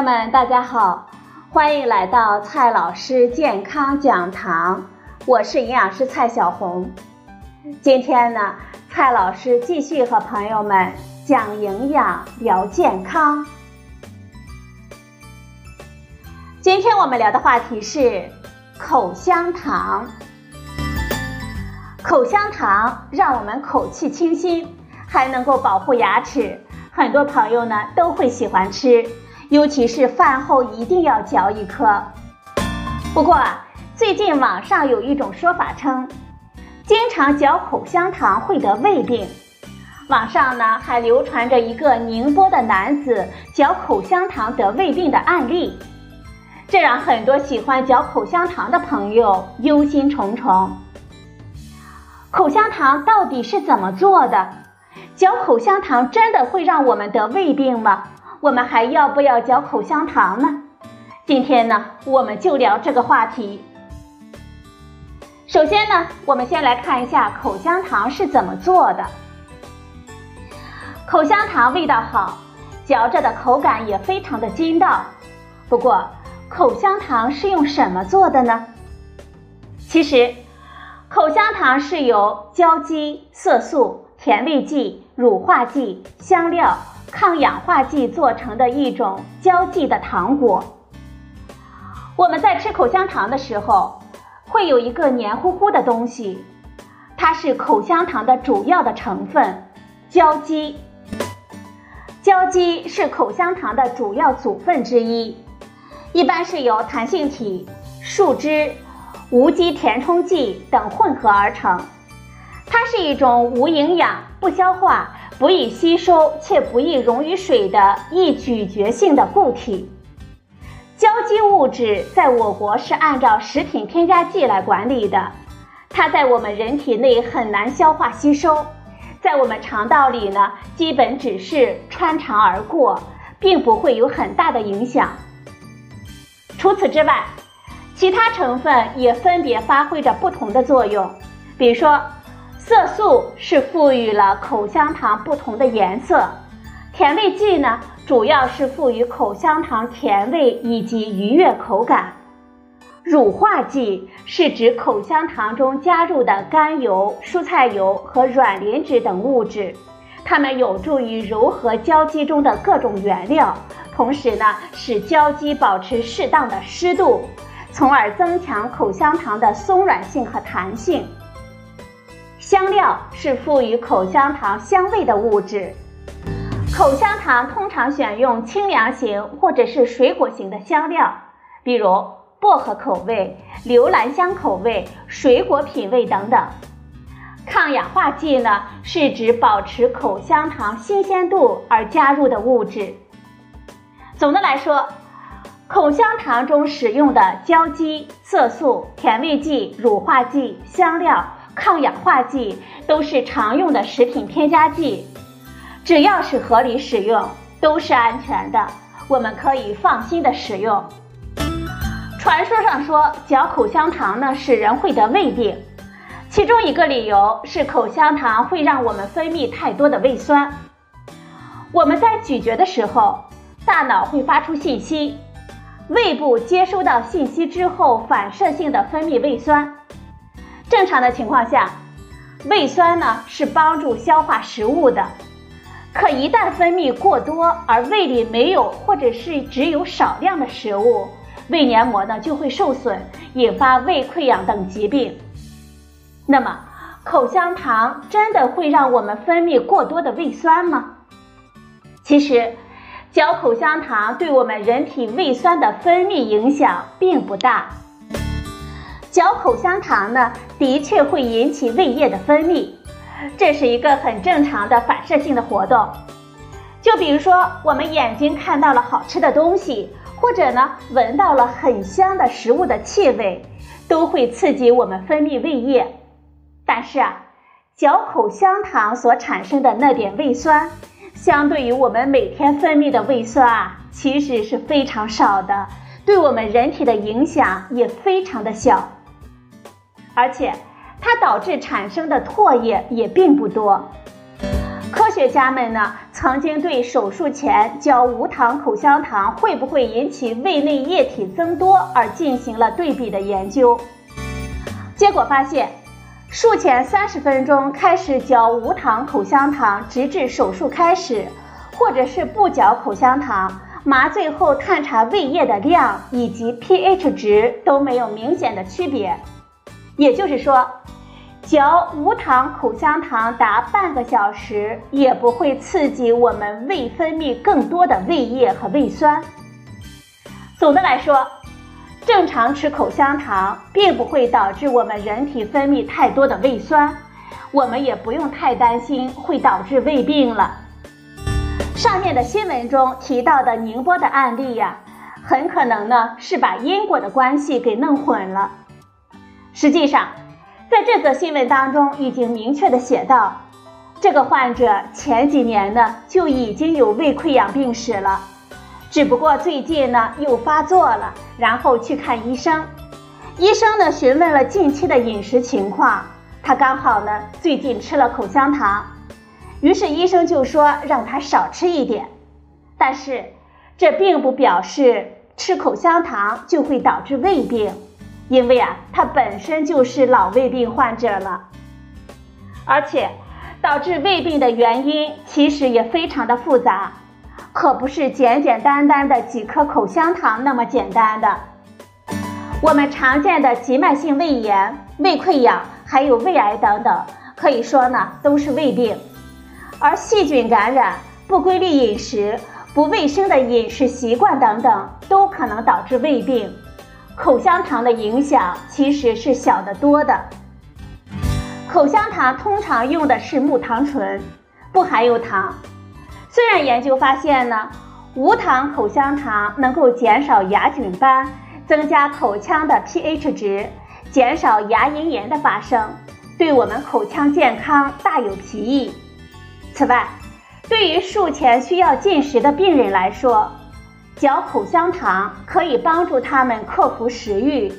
友们，大家好，欢迎来到蔡老师健康讲堂，我是营养师蔡小红。今天呢，蔡老师继续和朋友们讲营养、聊健康。今天我们聊的话题是口香糖。口香糖让我们口气清新，还能够保护牙齿，很多朋友呢都会喜欢吃。尤其是饭后一定要嚼一颗。不过，最近网上有一种说法称，经常嚼口香糖会得胃病。网上呢还流传着一个宁波的男子嚼口香糖得胃病的案例，这让很多喜欢嚼口香糖的朋友忧心忡忡。口香糖到底是怎么做的？嚼口香糖真的会让我们得胃病吗？我们还要不要嚼口香糖呢？今天呢，我们就聊这个话题。首先呢，我们先来看一下口香糖是怎么做的。口香糖味道好，嚼着的口感也非常的筋道。不过，口香糖是用什么做的呢？其实，口香糖是由胶基、色素、甜味剂、乳化剂、香料。抗氧化剂做成的一种胶剂的糖果。我们在吃口香糖的时候，会有一个黏糊糊的东西，它是口香糖的主要的成分——胶基。胶基是口香糖的主要组分之一，一般是由弹性体、树脂、无机填充剂等混合而成。它是一种无营养、不消化。不易吸收且不易溶于水的易咀嚼性的固体，胶基物质在我国是按照食品添加剂来管理的，它在我们人体内很难消化吸收，在我们肠道里呢，基本只是穿肠而过，并不会有很大的影响。除此之外，其他成分也分别发挥着不同的作用，比如说。色素是赋予了口香糖不同的颜色，甜味剂呢，主要是赋予口香糖甜味以及愉悦口感。乳化剂是指口香糖中加入的甘油、蔬菜油和软磷脂等物质，它们有助于柔和胶基中的各种原料，同时呢，使胶基保持适当的湿度，从而增强口香糖的松软性和弹性。香料是赋予口香糖香味的物质。口香糖通常选用清凉型或者是水果型的香料，比如薄荷口味、留兰香口味、水果品味等等。抗氧化剂呢，是指保持口香糖新鲜度而加入的物质。总的来说，口香糖中使用的胶基、色素、甜味剂、乳化剂、香料。抗氧化剂都是常用的食品添加剂，只要是合理使用，都是安全的，我们可以放心的使用。传说上说嚼口香糖呢使人会得胃病，其中一个理由是口香糖会让我们分泌太多的胃酸。我们在咀嚼的时候，大脑会发出信息，胃部接收到信息之后，反射性的分泌胃酸。正常的情况下，胃酸呢是帮助消化食物的，可一旦分泌过多，而胃里没有或者是只有少量的食物，胃黏膜呢就会受损，引发胃溃疡等疾病。那么，口香糖真的会让我们分泌过多的胃酸吗？其实，嚼口香糖对我们人体胃酸的分泌影响并不大。嚼口香糖呢，的确会引起胃液的分泌，这是一个很正常的反射性的活动。就比如说，我们眼睛看到了好吃的东西，或者呢闻到了很香的食物的气味，都会刺激我们分泌胃液。但是啊，嚼口香糖所产生的那点胃酸，相对于我们每天分泌的胃酸啊，其实是非常少的，对我们人体的影响也非常的小。而且，它导致产生的唾液也并不多。科学家们呢，曾经对手术前嚼无糖口香糖会不会引起胃内液体增多而进行了对比的研究。结果发现，术前三十分钟开始嚼无糖口香糖，直至手术开始，或者是不嚼口香糖，麻醉后探查胃液的量以及 pH 值都没有明显的区别。也就是说。嚼无糖口香糖达半个小时，也不会刺激我们胃分泌更多的胃液和胃酸。总的来说，正常吃口香糖并不会导致我们人体分泌太多的胃酸，我们也不用太担心会导致胃病了。上面的新闻中提到的宁波的案例呀，很可能呢是把因果的关系给弄混了。实际上。在这则新闻当中，已经明确的写到，这个患者前几年呢就已经有胃溃疡病史了，只不过最近呢又发作了，然后去看医生，医生呢询问了近期的饮食情况，他刚好呢最近吃了口香糖，于是医生就说让他少吃一点，但是这并不表示吃口香糖就会导致胃病。因为啊，他本身就是老胃病患者了，而且导致胃病的原因其实也非常的复杂，可不是简简单单的几颗口香糖那么简单的。我们常见的急慢性胃炎、胃溃疡，还有胃癌等等，可以说呢都是胃病，而细菌感染、不规律饮食、不卫生的饮食习惯等等，都可能导致胃病。口香糖的影响其实是小得多的。口香糖通常用的是木糖醇，不含有糖。虽然研究发现呢，无糖口香糖能够减少牙菌斑，增加口腔的 pH 值，减少牙龈炎的发生，对我们口腔健康大有裨益。此外，对于术前需要进食的病人来说，嚼口香糖可以帮助他们克服食欲，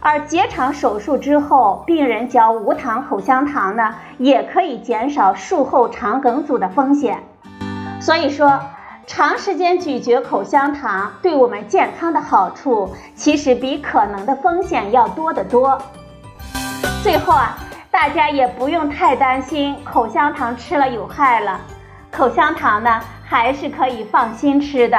而结肠手术之后，病人嚼无糖口香糖呢，也可以减少术后肠梗阻的风险。所以说，长时间咀嚼口香糖对我们健康的好处，其实比可能的风险要多得多。最后啊，大家也不用太担心口香糖吃了有害了，口香糖呢还是可以放心吃的。